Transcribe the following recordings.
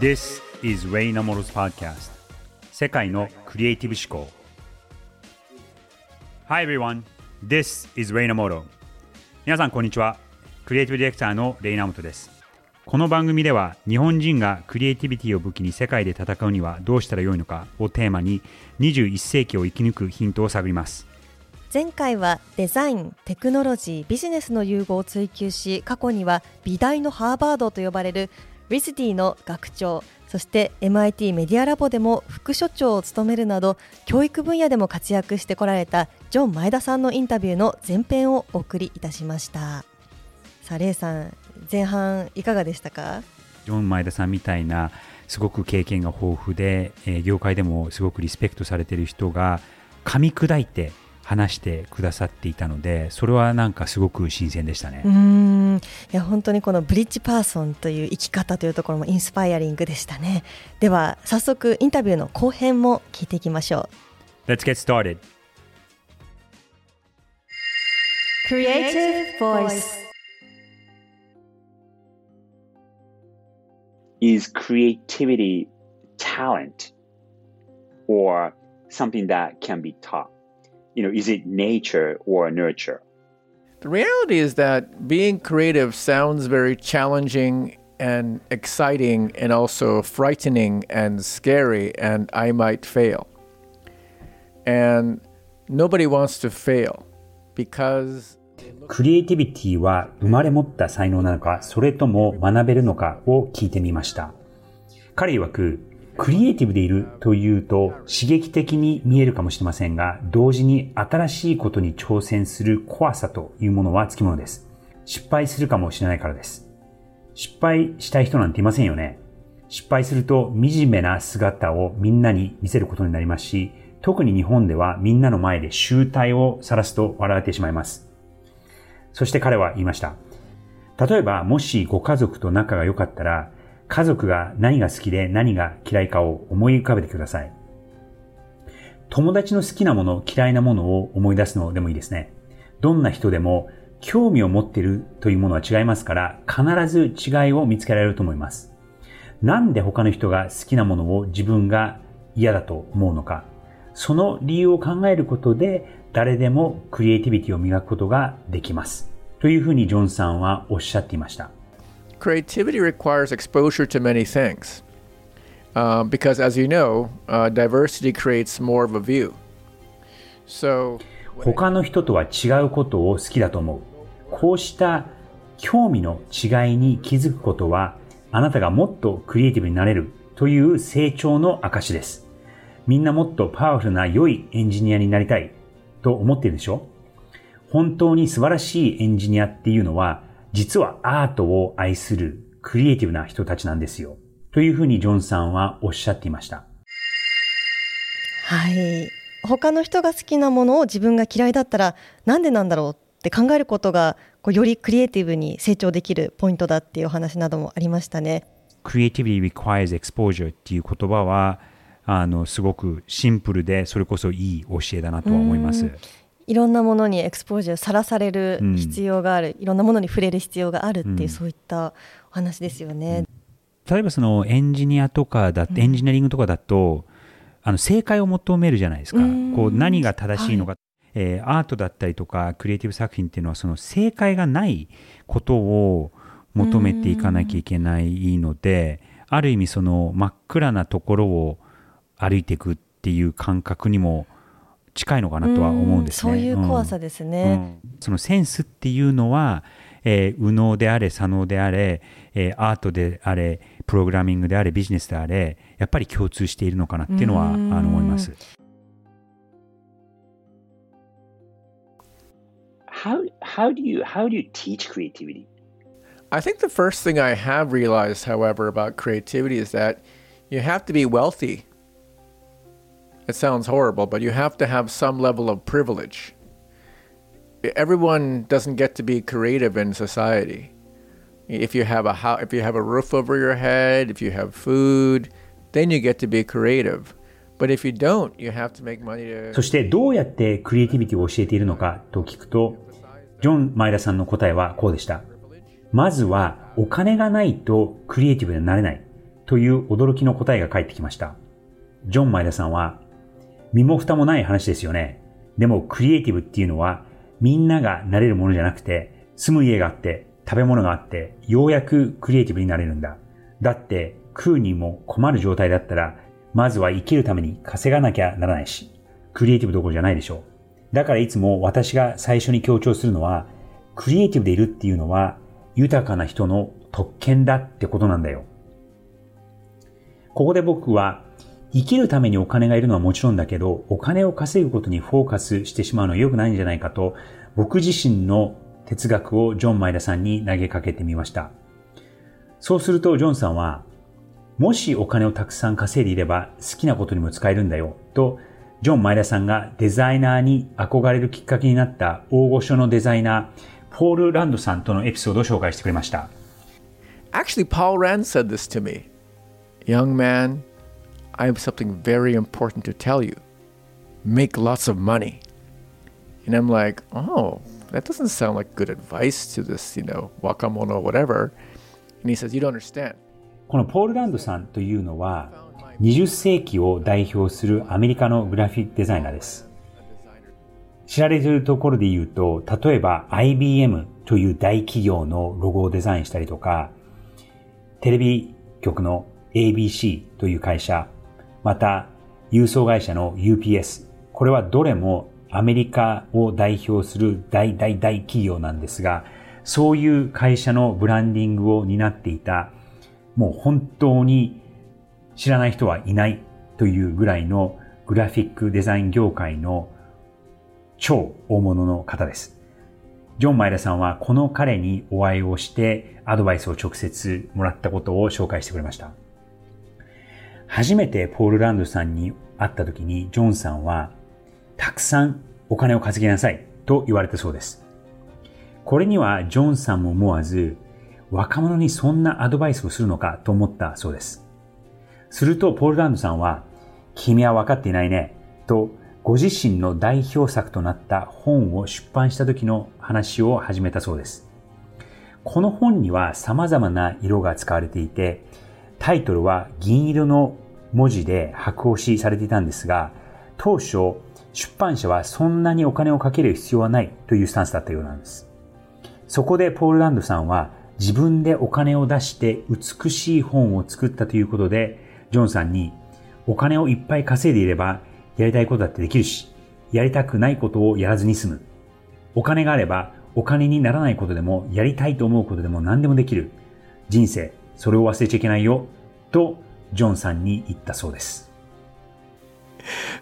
This is Ray Namoro's podcast. 世界のクリエイティブ思考。Hi everyone, this is Ray Namoro 皆さんこんにちは。クリエイティブディレクターのレイナモトです。この番組では日本人がクリエイティビティを武器に世界で戦うにはどうしたらよいのかをテーマに21世紀を生き抜くヒントを探ります。前回はデザイン、テクノロジー、ビジネスの融合を追求し過去には美大のハーバードと呼ばれるリスディの学長そして MIT メディアラボでも副所長を務めるなど教育分野でも活躍してこられたジョン前田さんのインタビューの前編をお送りいたしましたさあレイさん前半いかがでしたか？ジョン前田さんみたいなすごく経験が豊富で、えー業界でもすごくリスペクトされている人が噛み砕いて話してくださっていたのでそれはなんかすごく新鮮でしたねうー。んいや本当にこのブリッジパーソンという生き方というところもインスパイアリングでしたねでは早速インタビューの後編も聞いていきましょ Let's get started! う Creative Voice is creativity talent or something that can be taught? You know, is it nature or nurture? The reality is that being creative sounds very challenging and exciting and also frightening and scary, and I might fail. And nobody wants to fail because クリエイティビティは生まれ持った才能なのか、それとも学べるのかを聞いてみました。彼曰く、 クリエイティブでいるというと刺激的に見えるかもしれませんが、同時に新しいことに挑戦する怖さというものはつきものです。失敗するかもしれないからです。失敗したい人なんていませんよね。失敗すると惨めな姿をみんなに見せることになりますし、特に日本ではみんなの前で集体を晒すと笑われてしまいます。そして彼は言いました。例えば、もしご家族と仲が良かったら、家族が何が好きで何が嫌いかを思い浮かべてください。友達の好きなもの、嫌いなものを思い出すのでもいいですね。どんな人でも興味を持っているというものは違いますから、必ず違いを見つけられると思います。なんで他の人が好きなものを自分が嫌だと思うのか。その理由を考えることで誰でもクリエイティビティを磨くことができます。というふうにジョンさんはおっしゃっていました。Creativity requires exposure to many things. Uh, because, as you know, uh, diversity creates more of a view. So, 他の人とは違うことを好きだと思う。こうした興味の違いに気づくことは、あなたがもっとクリエイティブになれるという成長の証です。みんなもっとパワフルな良いエンジニアになりたいと思っているでしょ？本当に素晴らしいエンジニアっていうのは、実はアートを愛するクリエイティブな人たちなんですよ。というふうにジョンさんはおっしゃっていました。はい他の人が好きなものを自分が嫌いだったらなんでなんだろうって考えることがこうよりクリエイティブに成長できるポイントだっていうお話などもありましたね。creativity requires exposure っていう言葉は、あの、すごくシンプルで、それこそいい教えだなとは思います。いろんなものにエクスポージャーさらされるうん。必要がある、いろんなものに触れる必要があるっていう、うん。そういったお話ですよね。例えばそのエンジニアとかだって、エンジニアリングとかだと、あの、正解を求めるじゃないですか。うん。こう、何が正しいのか。えーアートだったりとか、クリエイティブ作品っていうのは、その正解がないことを求めていかなきゃいけないので、ある意味その真っ暗なところを歩いていくっていう感覚にも近いのかなとは思うんですね。そういう怖さですね。うんそのセンスっていうのは、えー右脳であれ、左脳であれ、えーアートであれ、プログラミングであれ、ビジネスであれ、やっぱり共通しているのかなっていうのは、あうんの思います。How how do you how do you teach creativity? I think the first thing I have realized, however, about creativity is that you have to be wealthy. It sounds horrible, but you have to have some level of privilege. Everyone doesn't get to be creative in society. If you have a ho- if you have a roof over your head, if you have food, then you get to be creative. But if you don't, you have to make money to そしてどうやってクリエイティビティを教えているのかと聞くと、ジョン・前田さんの答えはこうでした。まずはお金がないとクリエイティブになれないとという驚きの答えが返ってきました。ジョン・マイダさんは、身も蓋もない話ですよね。でもクリエイティブっていうのはみんながなれるものじゃなくて、住む家があって、食べ物があって、ようやくクリエイティブになれるんだ。だって食うにも困る状態だったら、まずは生きるために稼がなきゃならないし、クリエイティブどころじゃないでしょう。だからいつも私が最初に強調するのは、クリエイティブでいるっていうのは豊かな人の特権だってことなんだよ。ここで僕は生きるためにお金がいるのはもちろんだけど、お金を稼ぐことにフォーカスしてしまうのは良くないんじゃないかと、僕自身の哲学をジョン・マイダさんに投げかけてみました。そうするとジョンさんは、もしお金をたくさん稼いでいれば好きなことにも使えるんだよ、と、ジョン・マイダさんがデザイナーに憧れるきっかけになった大御所のデザイナー、ポール・ランドさんとのエピソードを紹介してくれました。Actually, Paul Rand said this to me. Young man, I have something very important to tell you. Make lots of money. And I'm like, oh, that doesn't sound like good advice to this, you know, wakamono or whatever. And he says, you don't understand. このポール・ランドさんというのは、20世紀を代表するアメリカのグラフィックデザイナーです。知られているところで言うと、例えば IBM という大企業のロゴをデザインしたりとか、テレビ局の ABC という会社、また、郵送会社の UPS。これはどれもアメリカを代表する大大大企業なんですが、そういう会社のブランディングを担っていた、もう本当に知らない人はいないというぐらいのグラフィックデザイン業界の超大物の方です。ジョン・マイラさんはこの彼にお会いをしてアドバイスを直接もらったことを紹介してくれました。初めてポール・ランドさんに会った時にジョンさんは、たくさんお金を稼ぎなさいと言われたそうです。これにはジョンさんも思わず、若者にそんなアドバイスをするのかと思ったそうです。すると、ポール・ランドさんは、君は分かっていないね、と、ご自身の代表作となった本を出版した時の話を始めたそうです。この本には様々な色が使われていて、タイトルは銀色の文字で白押しされていたんですが、当初、出版社はそんなにお金をかける必要はないというスタンスだったようなんです。そこでポール・ランドさんは自分でお金を出して美しい本を作ったということで、ジョンさんにお金をいっぱい稼いでいればやりたいことだってできるし、やりたくないことをやらずに済む。お金があればお金にならないことでもやりたいと思うことでも何でもできる。人生、それを忘れちゃいけないよ。とジョンさんに言ったそうです。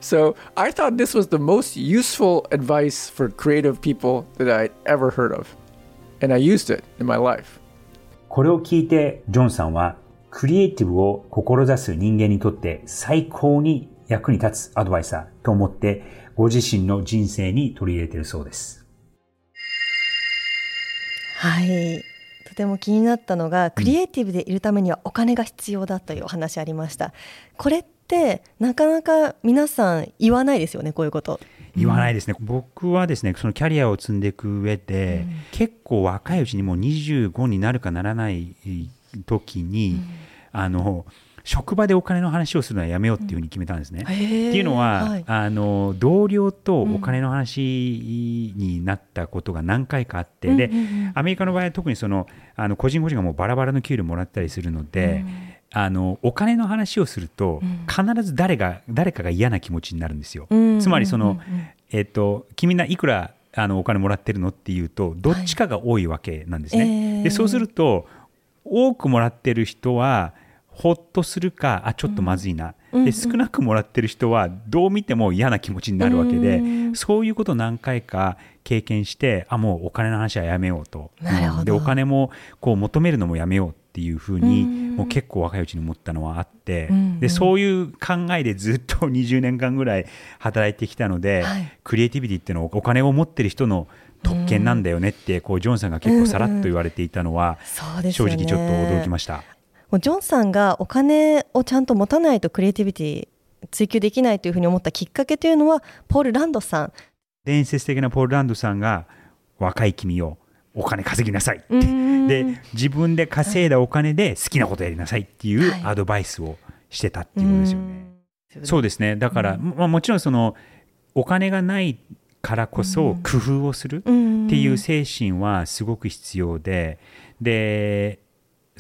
So I thought this was the most useful advice for creative people that I'd ever heard of. And I used it in my life. これを聞いてジョンさんはクリエイティブを志す人間にとって最高に役に立つアドバイザーと思ってご自身の人生に取り入れているそうです。はい。とても気になったのがクリエイティブでいるためにはお金が必要だというお話ありました。これってなかなか皆さん言わないですよねこういうこと。言わないですね、僕はですねそのキャリアを積んでいく上で、うん、結構若いうちにもう25になるかならない時に、うん、あの職場でお金の話をするのはやめようっていうふうに決めたんですね。うん、っていうのは、はい、あの同僚とお金の話になったことが何回かあって、うん、でアメリカの場合は特にそのあの個人個人がもうバラバラの給料もらったりするので。うん。あのお金の話をすると、必ず誰が誰かが嫌な気持ちになるんですよ。つまりその、えっと、君ないくらあのお金もらってるのっていうとどっちかが多いわけなんですね。はいえー、でそうすると多くもらってる人はほっとするかあちょっとまずいな、うん、で少なくもらってる人はどう見ても嫌な気持ちになるわけで、うん、そういうことを何回か経験してあもうお金の話はやめようと、うん、でお金もこう求めるのもやめようっていうふうに、もう結構若いうちに思ったのはあって、でそういう考えでずっと20年間ぐらい働いてきたので、はい、クリエイティビティっていうのはお金を持ってる人の特権なんだよねってこうジョンさんが結構さらっと言われていたのは、正直ちょっと驚きました。もうジョンさんがお金をちゃんと持たないとクリエイティビティ追求できないというふうに思ったきっかけというのはポール・ランドさん。伝説的なポール・ランドさんが若い君をお金稼ぎなさい。うん。で自分で稼いだお金で好きなことやりなさいっていうはい。アドバイスをしてたっていうことですよね。うん。そうですね。だから、まあ、もちろんそのお金がないからこそ工夫をするっていう精神はすごく必要で、で、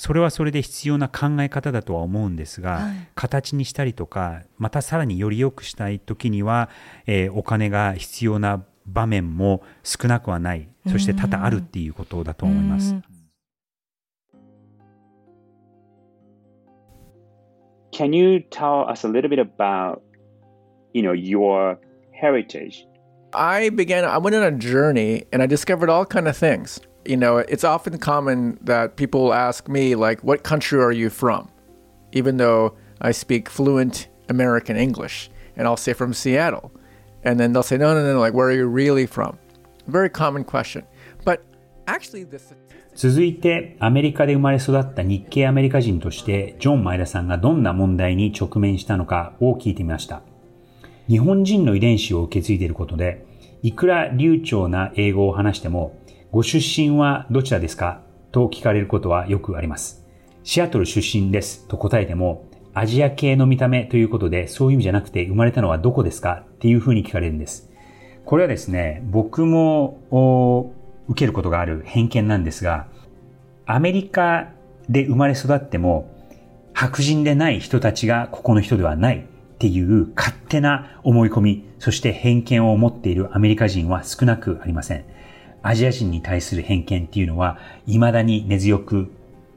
それはそれで必要な考え方だとは思うんですが、はい形にしたりとか、またさらにより良くしたい時には、えーお金が必要な場面も少なくはない、そして多々あるっていうことだと思います。うん Can you tell us a little bit about, you know, your heritage? I began I went on a journey and I discovered all kind of things. You know, it's often common that people ask me like what country are you from? Even though I speak fluent American English and I'll say from Seattle. And then they'll say no no no, no like where are you really from? Very common question. But actually the statistics 続いて、アメリカで生まれ育った日系アメリカ人として、ジョン・マイラさんがどんな問題に直面したのかを聞いてみました。日本人の遺伝子を受け継いでいることで、いくら流暢な英語を話しても、 ご出身はどちらですか？と聞かれることはよくあります。シアトル出身ですと答えても、アジア系の見た目ということで、そういう意味じゃなくて生まれたのはどこですか？っていうふうに聞かれるんです。これはですね、僕も受けることがある偏見なんですが、アメリカで生まれ育っても、白人でない人たちがここの人ではないっていう勝手な思い込み、そして偏見を持っているアメリカ人は少なくありません。アジア人に対する偏見っていうのは未だに根強く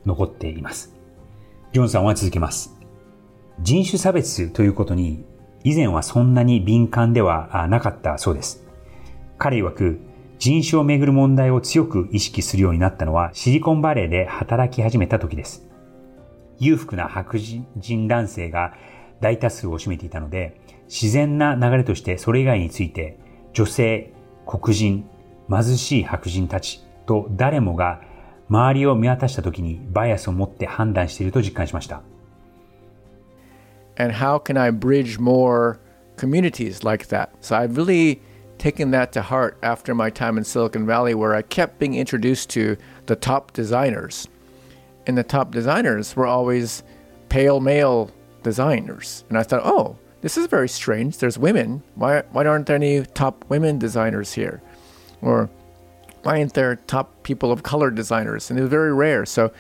残っています。ジョンさんは続けます。人種差別ということに以前はそんなに敏感ではなかったそうです。彼曰く人種をめぐる問題を強く意識するようになったのはシリコンバレーで働き始めた時です。裕福な白人男性が大多数を占めていたので、自然な流れとしてそれ以外について、女性、黒人、貧しい白人たちと誰もが周りを見渡した時にバイアスを持って判断していると実感しました。 and how can I bridge more communities like that? So I've really taken that to heart after my time in Silicon Valley, where I kept being introduced to the top designers. And the top designers were always pale male designers. And I thought, oh, this is very strange. There's women. Why, why aren't there any top women designers here? Or why aren't there top people of color designers? And it's very rare. So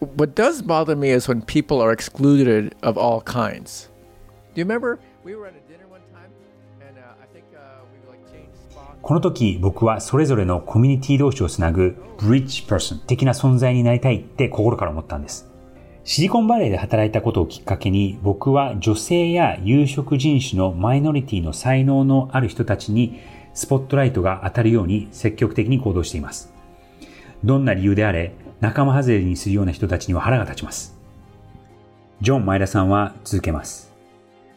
what does bother me is when people are excluded of all kinds. Do you remember we were at a dinner one time, and uh, I think uh, we like changed spots. この時僕はそれぞれのコミュニティ同士をつなぐブリッジパーソン的な存在になりたいって心から思ったんです。シリコンバレーで働いたことをきっかけに僕は女性や有色人種のマイノリティの才能のある人たちにスポットライトが当たるように積極的に行動しています。どんな理由であれ仲間外れにするような人たちには腹が立ちます。ジョン・マイラさんは続けます。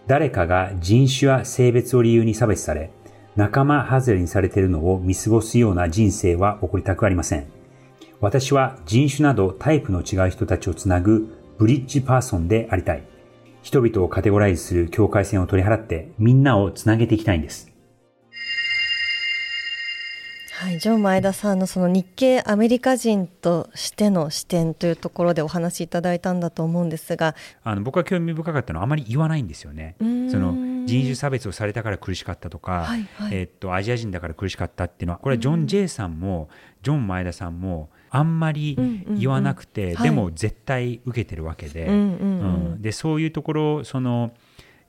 誰かが人種や性別を理由に差別され、仲間外れにされているのを見過ごすような人生は起こりたくありません。私は人種などタイプの違う人たちをつなぐブリッジパーソンでありたい。人々をカテゴライズする境界線を取り払ってみんなをつなげていきたいんです。はい、ジョン前田さんのその日系アメリカ人としての視点というところでお話しいただいたんだと思うんですが、あの僕が興味深かったのはあまり言わないんですよね。その人種差別をされたから苦しかったとか、はいはい。えーっとアジア人だから苦しかったっていうのはこれはジョン・ジェイさんもジョン・前田さんもあんまり言わなくて、うんうんうんでも絶対受けてるわけで,、うんうんうん。うん。でそういうところその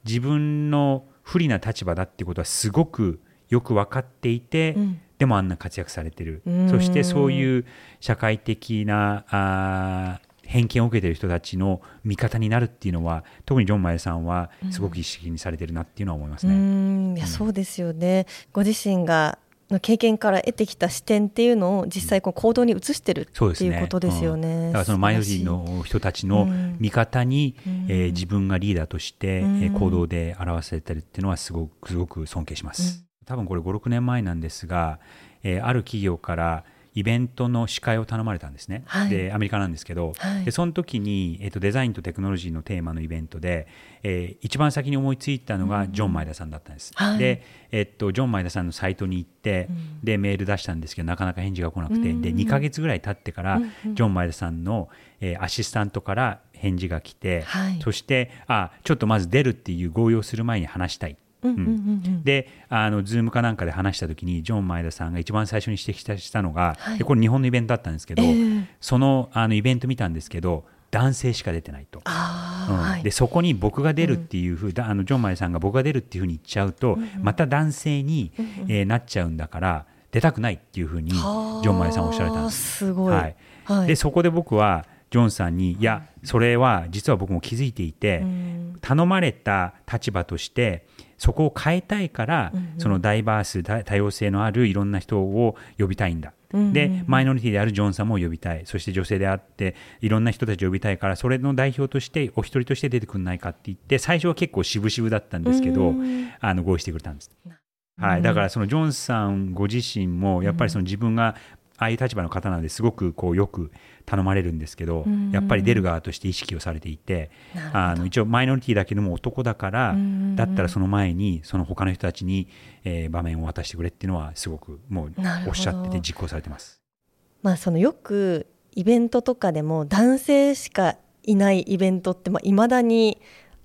自分の不利な立場だっていうことはすごくよく分かっていて、うんでもあんな活躍されてる、うん。そしてそういう社会的なあー偏見を受けている人たちの味方になるっていうのは特にジョン・マエさんはすごく意識にされてるなっていうのは思いますうね。いやそうですよね。ご自身がの経験から得てきた視点っていうのを実際こう行動に移してるっていうことですよね。うん。だからそのマイノリティの人たちの味方に、うん。えー自分がリーダーとして、行動で表せてるっていうのはすごくすごく尊敬します。多分これ5、6年前なんですが、えーある企業からイベントの司会を頼まれたんですね、はい。でアメリカなんですけど、はい。でその時に、えっとデザインとテクノロジーのテーマのイベントで、えー一番先に思いついたのがジョン・マイダさんだったんです、はい。で、えっとジョン・マイダさんのサイトに行って、でメール出したんですけどなかなか返事が来なくて、で2ヶ月ぐらい経ってから、ジョン・マイダさんの、えーアシスタントから返事が来て、はい。そしてあちょっとまず出るっていう合意をする前に話したい。うんうんうんうんであのズームかなん。かで話した時にジョン・前田さん。が一番最初に指摘したのが、はいでこれ日本のイベントだったん。ですけど、ええそのあのイベント見たん。ですけど男性しか出てないと。うん、でそこに僕が出るっていうふう、だあのジョン・マエダさん。が僕が出るっていうふうに言っちゃうと、うん。また男性に、うん。えーなっちゃうん。だから出たくないっていうふうにジョン・マエダさん。おっしゃられたん。です。すごい。はいはいでそこで僕はジョンさん。にいやそれは実は僕も気づいていて、うん。頼まれた立場としてそこを変えたいから、そのダイバース多多様性のあるいろんな人を呼びたいんだ、でマイノリティであるジョンさんも呼びたい。そして女性であっていろんな人たちを呼びたいからそれの代表としてお一人として出てくんないかって言って最初は結構渋々だったんですけど、あの合意してくれたんです。はい、だからそのジョンさんご自身もやっぱりその自分がああいう立場の方なのですごくこうよく頼まれるんですけど、うんやっぱり出る側として意識をされていて、あの一応マイノリティだけども男だから、うんだったらその前にその他の人たちに、えー場面を渡してくれっていうのはすごくもうおっしゃってて実行されてます。まあそのよくイベントとかでも男性しかいないイベントってまあ未だに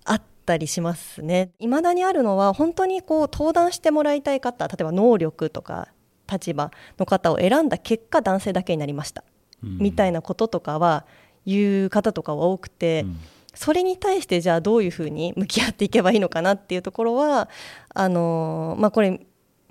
あったりしますね。未だにあるのは本当にこう登壇してもらいたい方例えば能力とか立場の方を選んだ結果男性だけになりました、うん。みたいなこととかは言う方とかは多くて、うん。それに対してじゃあどういうふうに向き合っていけばいいのかなっていうところはあのまあこれ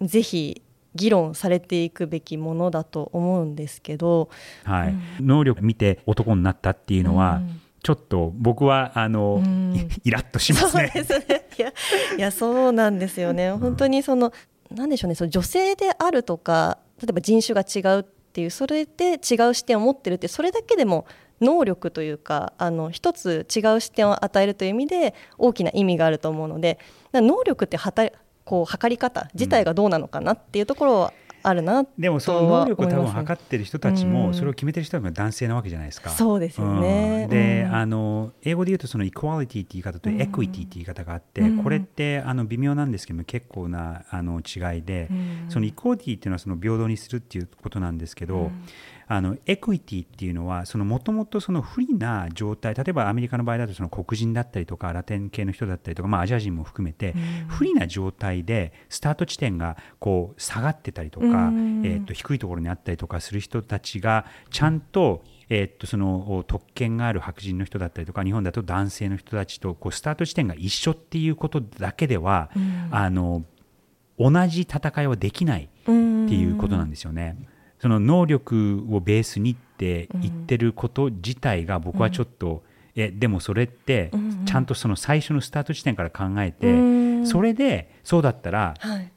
ぜひ議論されていくべきものだと思うんですけど、はい。能力見て男になったっていうのは、うん。ちょっと僕はあの、うん。イラッとしますね。そうですね。いやいやそうなんですよね。本当にそのなんでしょうねその女性であるとか例えば人種が違うっていうそれで違う視点を持ってるってそれだけでも能力というかあの一つ違う視点を与えるという意味で大きな意味があると思うので能力ってはたこう測り方自体がどうなのかなっていうところはあるなでもその能力を多分測ってる人たちも、それを決めてる人が男性なわけじゃないですか。そうですよね。うん。で、うん。あの英語で言うとそのイコアリティって言い方とエクイティって言い方があって、うん。これってあの微妙なんですけども結構なあの違いで、うん。そのイコアリティっていうのはその平等にするっていうことなんですけど、あのエクイティっていうのはそのもともとその不利な状態例えばアメリカの場合だとその黒人だったりとかラテン系の人だったりとか、まあ、アジア人も含めて、不利な状態でスタート地点がこう下がってたりとか、うん。えー、と低いところにあったりとかする人たちがちゃんと,、えー、とその特権がある白人の人だったりとか日本だと男性の人たちとこうスタート地点が一緒っていうことだけでは、あの同じ戦いはできないっていうことなんですよね。その能力をベースにって言ってること自体が僕はちょっと、えでもそれってちゃんとその最初のスタート地点から考えて、うん。それでそうだったらはい。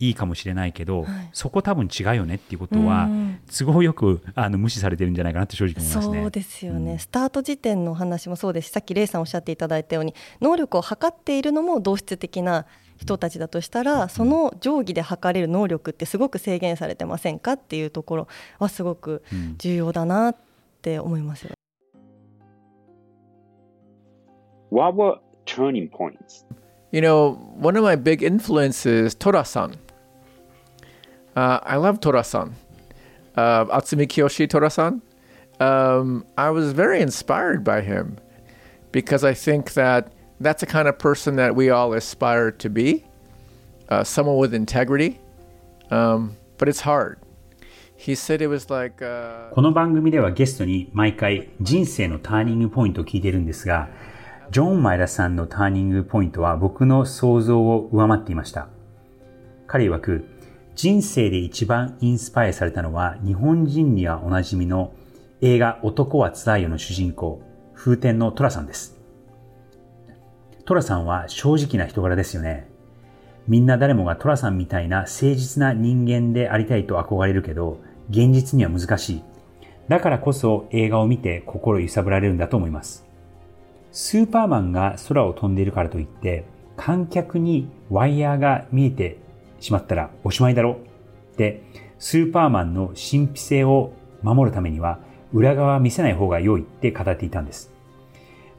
いいかもしれないけど、はい。そこ多分違うよねっていうことは、うん。都合よくあの無視されてるんじゃないかなって正直思いますね。そうですよね、うん。スタート時点の話もそうですしさっきレイさんおっしゃっていただいたように能力を測っているのも同質的な人たちだとしたらその定規で測れる能力ってすごく制限されてませんかっていうところはすごくうん重要だなって思いますよね。What were turning points? You know, one of my big influences, Tora-san. Uh, I love Tora-san. Uh, Atsumi Kiyoshi Tora-san. Um, I was very inspired by him because I think that that's the kind of person that we all aspire to be. Uh, someone with integrity. Um, but it's hard. He said it was like... Uh, この番組ではゲストに毎回人生のターニングポイントを聞いているんですが、ジョン・マイラさんのターニングポイントは僕の想像を上回っていました。彼曰く、人生で一番インスパイアされたのは日本人にはおなじみの映画男はつらいよの主人公、風天のトラさんです。トラさんは正直な人柄ですよね。みんな誰もがトラさんみたいな誠実な人間でありたいと憧れるけど、現実には難しい。だからこそ映画を見て心揺さぶられるんだと思います。スーパーマンが空を飛んでいるからといって、観客にワイヤーが見えてしまったらおしまいだろって、スーパーマンの神秘性を守るためには裏側見せない方が良いって語っていたんです。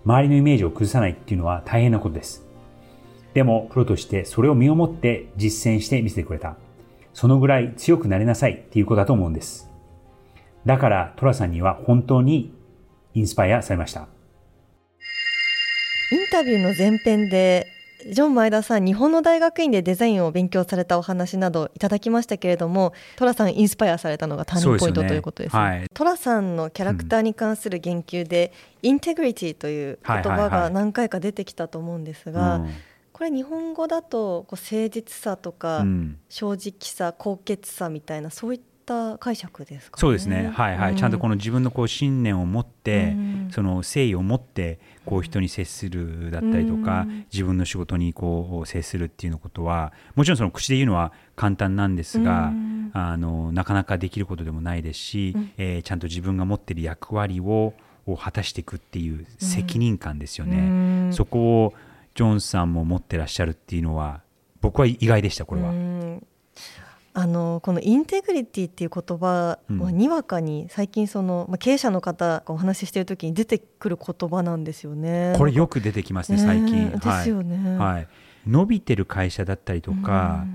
周りのイメージを崩さないっていうのは大変なことです。でも、プロとしてそれを身をもって実践して見せてくれた。そのぐらい強くなれなさいっていうことだと思うんです。だから、トラさんには本当にインスパイアされました。インタビューの前編でジョン前田さん日本の大学院でデザインを勉強されたお話などいただきましたけれどもトラさんインスパイアされたのがターニングポイント、ということです、ね。はい、トラさんのキャラクターに関する言及で、うん、インテグリティという言葉が何回か出てきたと思うんですが、これ日本語だとこう誠実さとか、正直さ高潔さみたいなそういった解釈ですか、ね、そうですね。はいはい、うん、ちゃんとこの自分のこう信念を持って、うん、その誠意を持ってこう人に接するだったりとか、うん、自分の仕事にこう接するっていうことはもちろんその口で言うのは簡単なんですが、あのなかなかできることでもないですし、うん、えー、ちゃんと自分が持っている役割をを果たしていくっていう責任感ですよね、そこをジョンさんも持ってらっしゃるっていうのは僕は意外でしたこれは。あのこのインテグリティっていう言葉はにわかに最近その、まあ、経営者の方がお話ししている時に出てくる言葉なんですよね。これよく出てきますね最近。ですよね、はい。伸びてる会社だったりとか、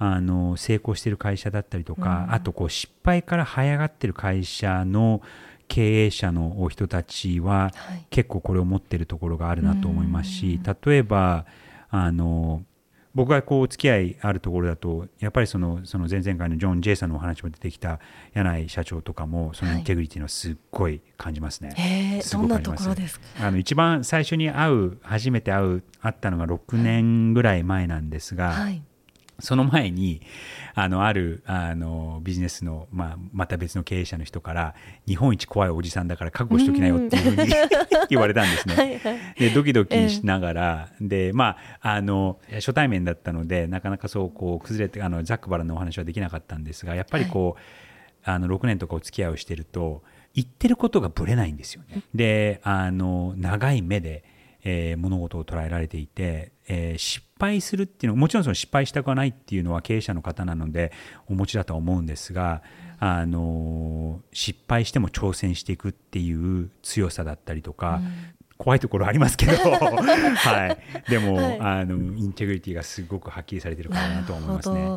うん、あの成功してる会社だったりとか、うん、あとこう失敗から這い上がってる会社の経営者の人たちは、はい、結構これを持ってるところがあるなと思いますし、例えばあの僕がこうお付き合いあるところだとやっぱりそのその前々回のジョン・ジェイさんのお話も出てきた柳井社長とかもそのインテグリティのすっごい感じますね。はい、すごく感じます。あの一番最初に会う初めて会う会ったのが6年ぐらい前なんですが、はい、その前に、あの、ある、あの、ビジネスの、まあ、また別の経営者の人から、日本一怖いおじさんだから覚悟しときなよっていうふうに 言われたんですね。はいはい、で、ドキドキしながら、えー、で、まあ、あの、初対面だったので、なかなかそう、こう、崩れて、あの、ザックバラのお話はできなかったんですが、やっぱりこう、はい、あの、6年とかお付き合いをしてると、言ってることがぶれないんですよね。で、あの、長い目で、えー、物事を捉えられていて、えー、失敗するっていうのはもちろんその失敗したくはないっていうのは経営者の方なのでお持ちだとは思うんですが、あの失敗しても挑戦していくっていう強さだったりとか、うん、怖いところありますけど、はい、でも、はい、あのインテグリティがすごくはっきりされてるかなと思いますね。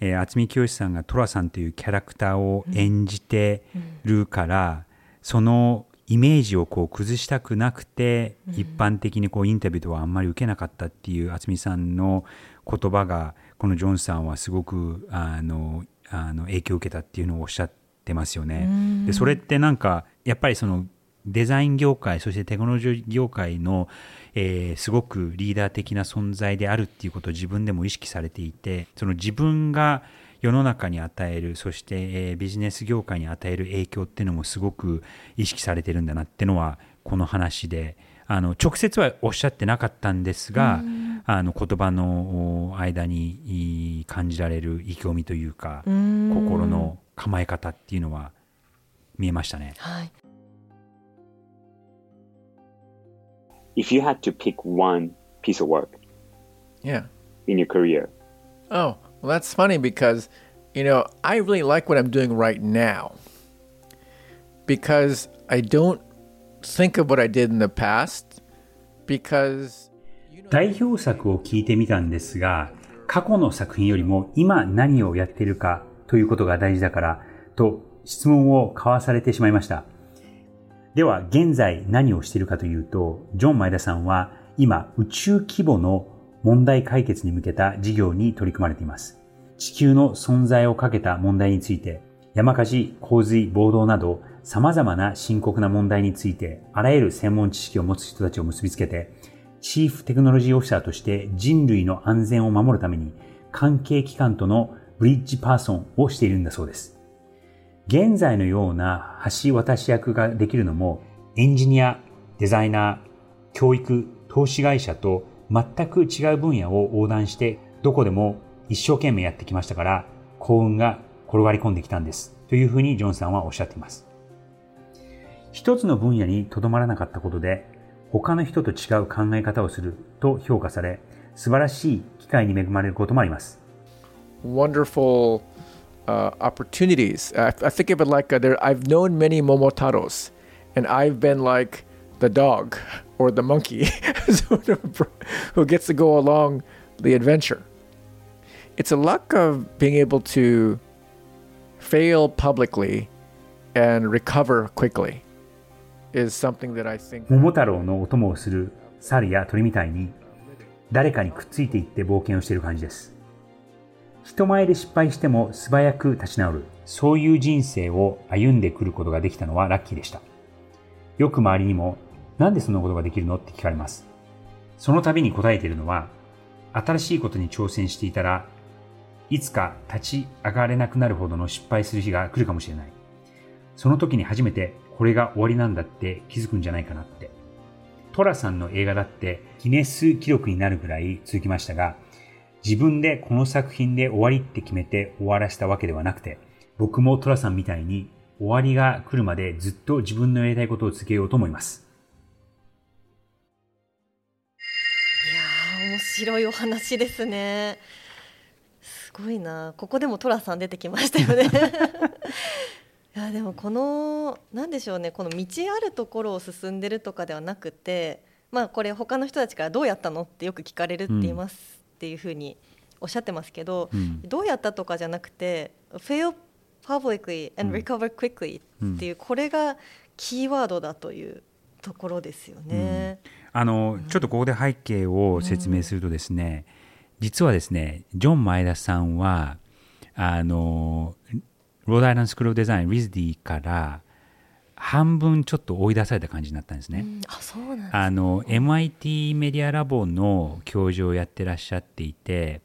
えー、渥美清さんが寅さんというキャラクターを演じてるから、うん。うん、そのイメージをこう崩したくなくて、うん、一般的にこうインタビューとはあんまり受けなかったっていう渥美さんの言葉がこのジョンさんはすごくあのあの影響を受けたっていうのをおっしゃってますよね。でそれってなんかやっぱりそのデザイン業界そしてテクノロジー業界の、えー、すごくリーダー的な存在であるっていうことを自分でも意識されていてその自分が世の中に与えるそして、えー、ビジネス業界に与える影響っていうのもすごく意識されてるんだなっていうのはこの話であの直接はおっしゃってなかったんですが、あの言葉の間に感じられる意気込みというか心の構え方っていうのは見えましたね。はい If you had to pick one piece of work yeah. in your career, oh, Well, that's funny because, you know, I really like what I'm doing right now because I don't think of what I did in the past because 代表作を聞いてみたんですが、過去の作品よりも今何をやっているかということが大事だからと質問を交わされてしまいました。では現在何をしているかというと、ジョン前田さんは今宇宙規模の問題解決に向けた事業に取り組まれています。地球の存在をかけた問題について、山火事、洪水、暴動など様々な深刻な問題について、あらゆる専門知識を持つ人たちを結びつけて、チーフテクノロジーオフィサーとして人類の安全を守るために、関係機関とのブリッジパーソンをしているんだそうです。現在のような橋渡し役ができるのも、エンジニア、デザイナー、教育、投資会社と全く違う分野を横断して、どこでも一生懸命やってきましたから、幸運が転がり込んできたんです。というふうにジョンさんはおっしゃっています。一つの分野にとどまらなかったことで、他の人と違う考え方をすると評価され、素晴らしい機会に恵まれることもあります。Wonderful uh, opportunities. I, I think of it like uh there, I've known many Momotaros, and I've been like the dog or the monkey sort of, who gets to go along the adventure. It's a luck of being able to fail publicly and recover quickly is something that I think 桃太郎のお供をする猿や鳥みたいに誰かにくっついていって冒険をしている感じです。人前で失敗しても素早く立ち直る、そういう人生を歩んでくることができたのはラッキーでした。よく周りにも、なんでそんなことができるの？って聞かれます。その度に答えているのは、新しいことに挑戦していたら、いつか立ち上がれなくなるほどの失敗する日が来るかもしれない。その時に初めてこれが終わりなんだって気づくんじゃないかなって。トラさんの映画だってギネス記録になるぐらい続きましたが、自分でこの作品で終わりって決めて終わらせたわけではなくて、僕もトラさんみたいに終わりが来るまでずっと自分のやりたいことを続けようと思います。白いお話ですね。すごいな。ここでも寅さん出てきましたよね。いやでもこのなんでしょうね。この道あるところを進んでるとかではなくてまあこれ他の人たちからどうやったのってよく聞かれるって言いますっていうふうにおっしゃってますけど、うん。どうやったとかじゃなくて fail publicly and recover quickly っていう、これがキーワードだというところですよね。あの、ちょっとここで背景を説明するとですね、実はですね、ジョン・前田さんは、あの、ロードアイランドスクール・デザイン、リズディから半分ちょっと追い出された感じになったんですね。うんあそうなんですあの MIT メディアラボの教授をやってらっしゃっていて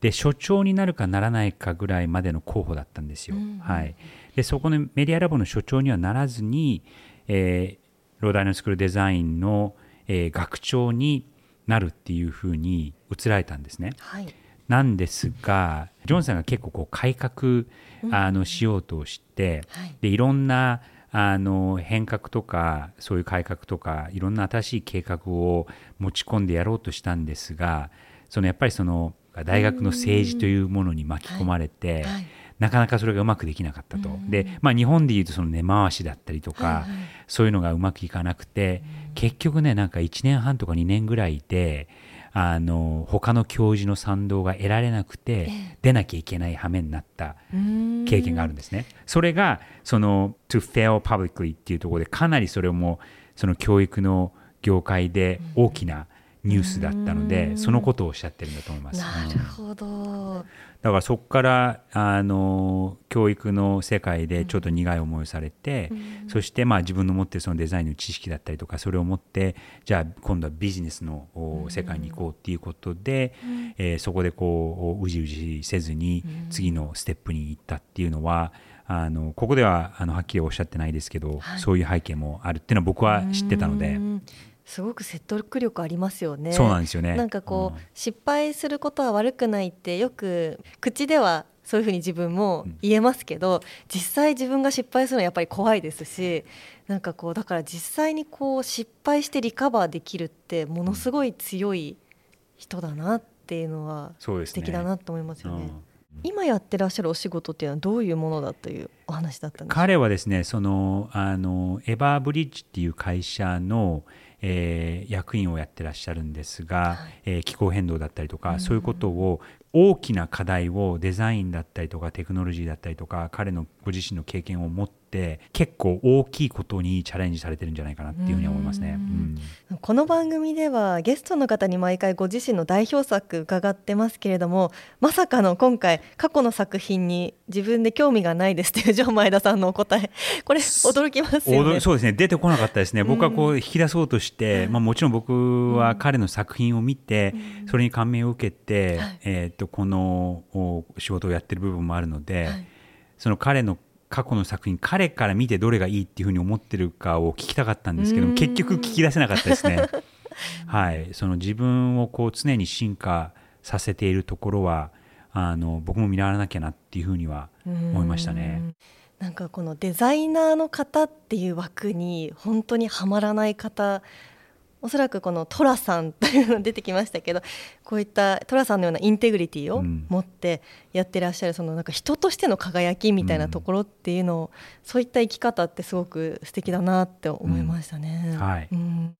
で所長になるかならないかぐらいまでの候補だったんですよ。はい、でそこのメディアラボの所長にはならずに、えーロードアイランドスクールデザインの、えー学長になるっていうふうに移られたんですね。はい。なんですがジョンさんが結構こう改革、あのしようとして、はい。でいろんなあの変革とかそういう改革とかいろんな新しい計画を持ち込んでやろうとしたんですがそのやっぱりその大学の政治というものに巻き込まれて、はいなかなかそれがうまくできなかったと。で、まあ、日本でいうとその根回しだったりとか、そういうのがうまくいかなくて、結局ねなんか1年半とか2年ぐらいであの他の教授の賛同が得られなくて、出なきゃいけない羽目になった経験があるんですね。それがその to fail publicly っていうところでかなりそれもその教育の業界で大きなニュースだったので、そのことをおっしゃってるんだと思います。なるほど。だからそこからあの教育の世界でちょっと苦い思いをされて、そしてまあ自分の持ってるそのデザインの知識だったりとかそれを持ってじゃあ今度はビジネスのお世界に行こうっていうことで、えーそこでこううじうじせずに次のステップに行ったっていうのはあのここではあのはっきりおっしゃってないですけど、そういう背景もあるっていうのは僕は知ってたので。うんすごく説得力ありますよね。そうなんですよね。なんかこう、うん。失敗することは悪くないってよく口ではそういうふうに自分も言えますけど、実際自分が失敗するのはやっぱり怖いですしなんかこうだから実際にこう失敗してリカバーできるってものすごい強い人だなっていうのは素敵だなと思いますよね。うん。今やってらっしゃるお仕事っていうのはどういうものだというお話だったんですか？彼はですねそのあのエバーブリッジっていう会社の、えー役員をやってらっしゃるんですが、えー気候変動だったりとか、そういうことを大きな課題をデザインだったりとかテクノロジーだったりとか彼のご自身の経験を持って結構大きいことにチャレンジされてるんじゃないかなっていうふうに思いますね。うん。この番組ではゲストの方に毎回ご自身の代表作伺ってますけれどもまさかの今回過去の作品に自分で興味がないですというジョン前田さんのお答え。これ驚きますよね。驚そうですね。出てこなかったですね、僕はこう引き出そうとして、まあ、もちろん僕は彼の作品を見て、それに感銘を受けて、えー、とこのお仕事をやってる部分もあるので、その彼の過去の作品彼から見てどれがいいっていうふうに思ってるかを聞きたかったんですけども結局聞き出せなかったですね。はい、その自分をこう常に進化させているところはあの僕も見習わなきゃなっていうふうには思いましたね。なんかこのデザイナーの方っていう枠に本当にはまらない方おそらくこのトラさんというの出てきましたけどこういったトラさんのようなインテグリティを持ってやってらっしゃるそのなんか人としての輝きみたいなところっていうのを、そういった生き方ってすごく素敵だなって思いましたね。はい、うん。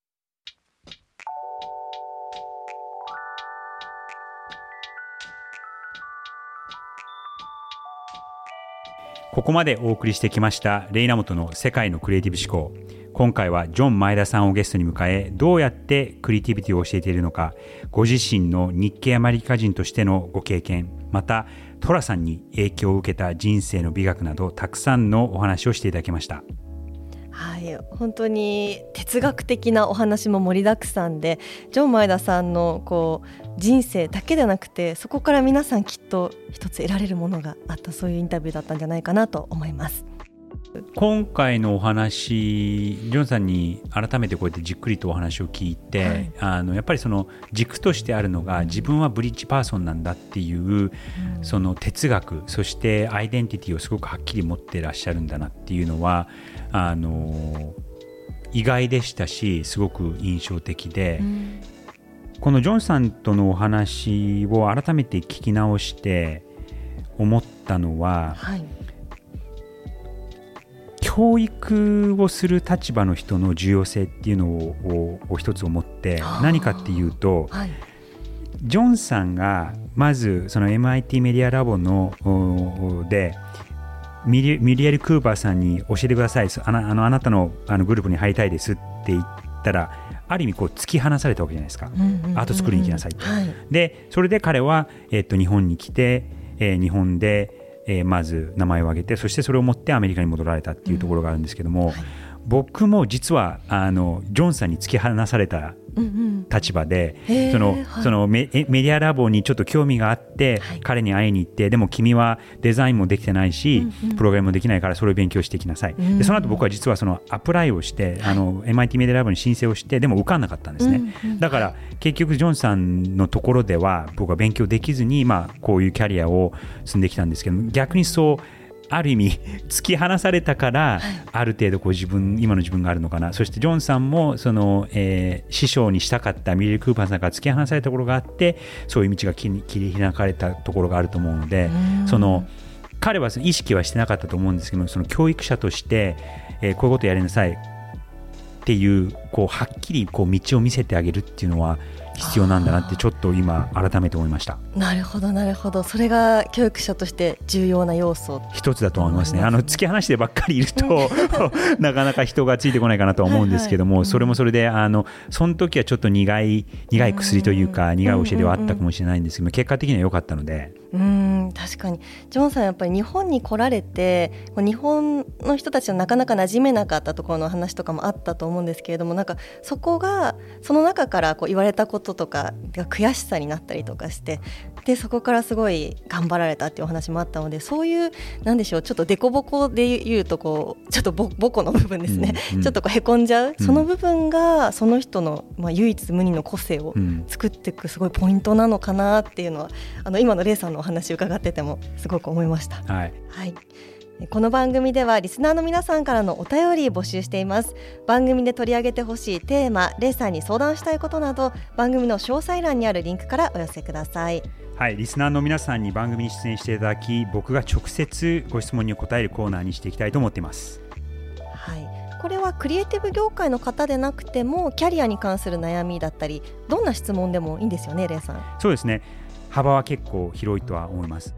ここまでお送りしてきましたレイナモトの世界のクリエイティブ思考今回はジョン前田さんをゲストに迎えどうやってクリエイティビティを教えているのかご自身の日系アメリカ人としてのご経験またトラさんに影響を受けた人生の美学などたくさんのお話をしていただきましたはい本当に哲学的なお話も盛りだくさんでジョン前田さんのこう人生だけでなくてそこから皆さんきっと一つ得られるものがあったそういうインタビューだったんじゃないかなと思います。今回のお話ジョンさんに改めてこうやってじっくりとお話を聞いて、はい、あのやっぱりその軸としてあるのが自分はブリッジパーソンなんだっていう、うん、その哲学そしてアイデンティティをすごくはっきり持ってらっしゃるんだなっていうのはあの意外でしたしすごく印象的で、うん、このジョンさんとのお話を改めて聞き直して思ったのは、はい教育をする立場の人の重要性っていうのをを一つ思って何かっていうと、はい、ジョンさんがまずその MIT メディアラボのでミリミリエル・クーパーさんに教えてください。あのあなたのあのグループに入りたいですって言ったらある意味こう突き放されたわけじゃないですか、アート作りに行きなさいって、はい、でそれで彼は、えっと、日本に来て、えー、日本でえー、まず名前を挙げてそしてそれを持ってアメリカに戻られたっていうところがあるんですけども、うん。はい、僕も実はあのジョンさんに突き放された立場で、うんうん、その、はい、そのメメディアラボにちょっと興味があって、はい、彼に会いに行ってでも君はデザインもできてないし、うんうん、プログラムもできないからそれを勉強していきなさい、うん、でその後僕は実はそのアプライをして、あの MIT メディアラボに申請をしてでも受かんなかったんですね、うんうん、だから結局ジョンさんのところでは僕は勉強できずに、まあ、こういうキャリアを積んできたんですけど逆にそうある意味突き放されたから、ある程度こう自分今の自分があるのかな。そしてジョンさんもその、えー、師匠にしたかったミリル・クーパーさんから突き放されたところがあってそういう道が切り開かれたところがあると思うのでその彼は意識はしてなかったと思うんですけどその教育者として、えー、こういうことやりなさいっていうこうはっきりこう道を見せてあげるっていうのは必要なんだなってちょっと今改めて思いました。なるほどなるほど。それが教育者として重要な要素。一つだと思いますね。あの突き放してばっかりいると なかなか人がついてこないかなと思うんですけども、はいはい、それもそれであのその時はちょっと苦い苦い薬というか苦い教えではあったかもしれないんですけど結果的には良かったのでうん確かに。ジョンさんやっぱり日本に来られて日本の人たちのなかなか馴染めなかったところの話とかもあったと思うんですけれどもなんかそこがその中からこう言われたこととかが悔しさになったりとかしてでそこからすごい頑張られたっていうお話もあったのでそういうなんでしょうちょっと凸凹で言うとこうちょっとぼ母の部分ですね、うんうん、ちょっとこうへこんじゃう、うん、その部分がその人の、まあ、唯一無二の個性を作っていくすごいポイントなのかなっていうのはあの今のレイさんのお話伺っててもすごく思いました。はい、はい。この番組ではリスナーの皆さんからのお便り募集しています。番組で取り上げてほしいテーマレイさんに相談したいことなど番組の詳細欄にあるリンクからお寄せください。はい、リスナーの皆さんに番組に出演していただき僕が直接ご質問に答えるコーナーにしていきたいと思っています。はい。これはクリエイティブ業界の方でなくてもキャリアに関する悩みだったりどんな質問でもいいんですよねレイさん。そうですね幅は結構広いとは思います。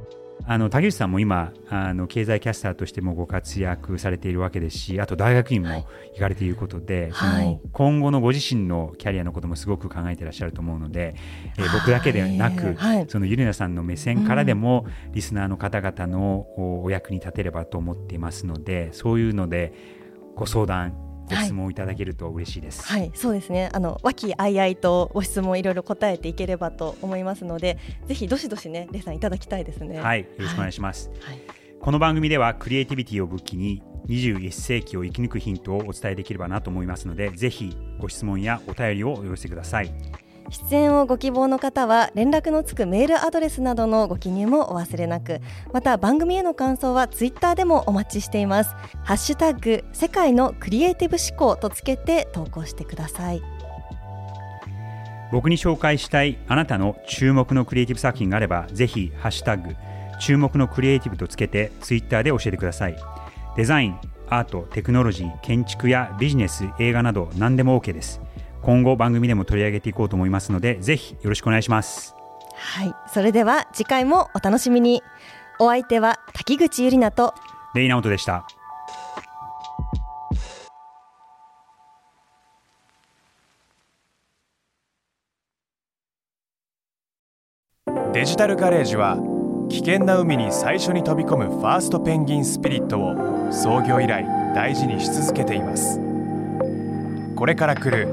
あの竹内さんも今あの経済キャスターとしてもご活躍されているわけですしあと大学院も行かれていることで、はい、その今後のご自身のキャリアのこともすごく考えていらっしゃると思うので、えー、僕だけではなく、はい、そのゆりなさんの目線からでも、うん、リスナーの方々のお役に立てればと思っていますのでそういうのでご相談ご質問いただけると嬉しいです。はい、はい、そうですね。あの和気あいあいとご質問いろいろ答えていければと思いますので、ぜひどしどしね、レイさんいただきたいですね。はい、よろしくお願いします。はい、この番組ではクリエイティビティを武器に21世紀を生き抜くヒントをお伝えできればなと思いますので、ぜひご質問やお便りをお寄せください。出演をご希望の方は連絡のつくメールアドレスなどのご記入もお忘れなくまた番組への感想はツイッターでもお待ちしていますハッシュタグ世界のクリエイティブ思考とつけて投稿してください僕に紹介したいあなたの注目のクリエイティブ作品があれば、ぜひ、ハッシュタグ、注目のクリエイティブとつけて、ツイッターで教えてください。デザイン、アート、テクノロジー、建築やビジネス、映画など何でも OK です。今後番組でも取り上げていこうと思いますので、ぜひよろしくお願いします。はいそれでは次回もお楽しみにお相手は滝口ゆりなとレイナオトでした。デジタルガレージは危険な海に最初に飛び込むファーストペンギンスピリットを創業以来大事にし続けていますこれから来る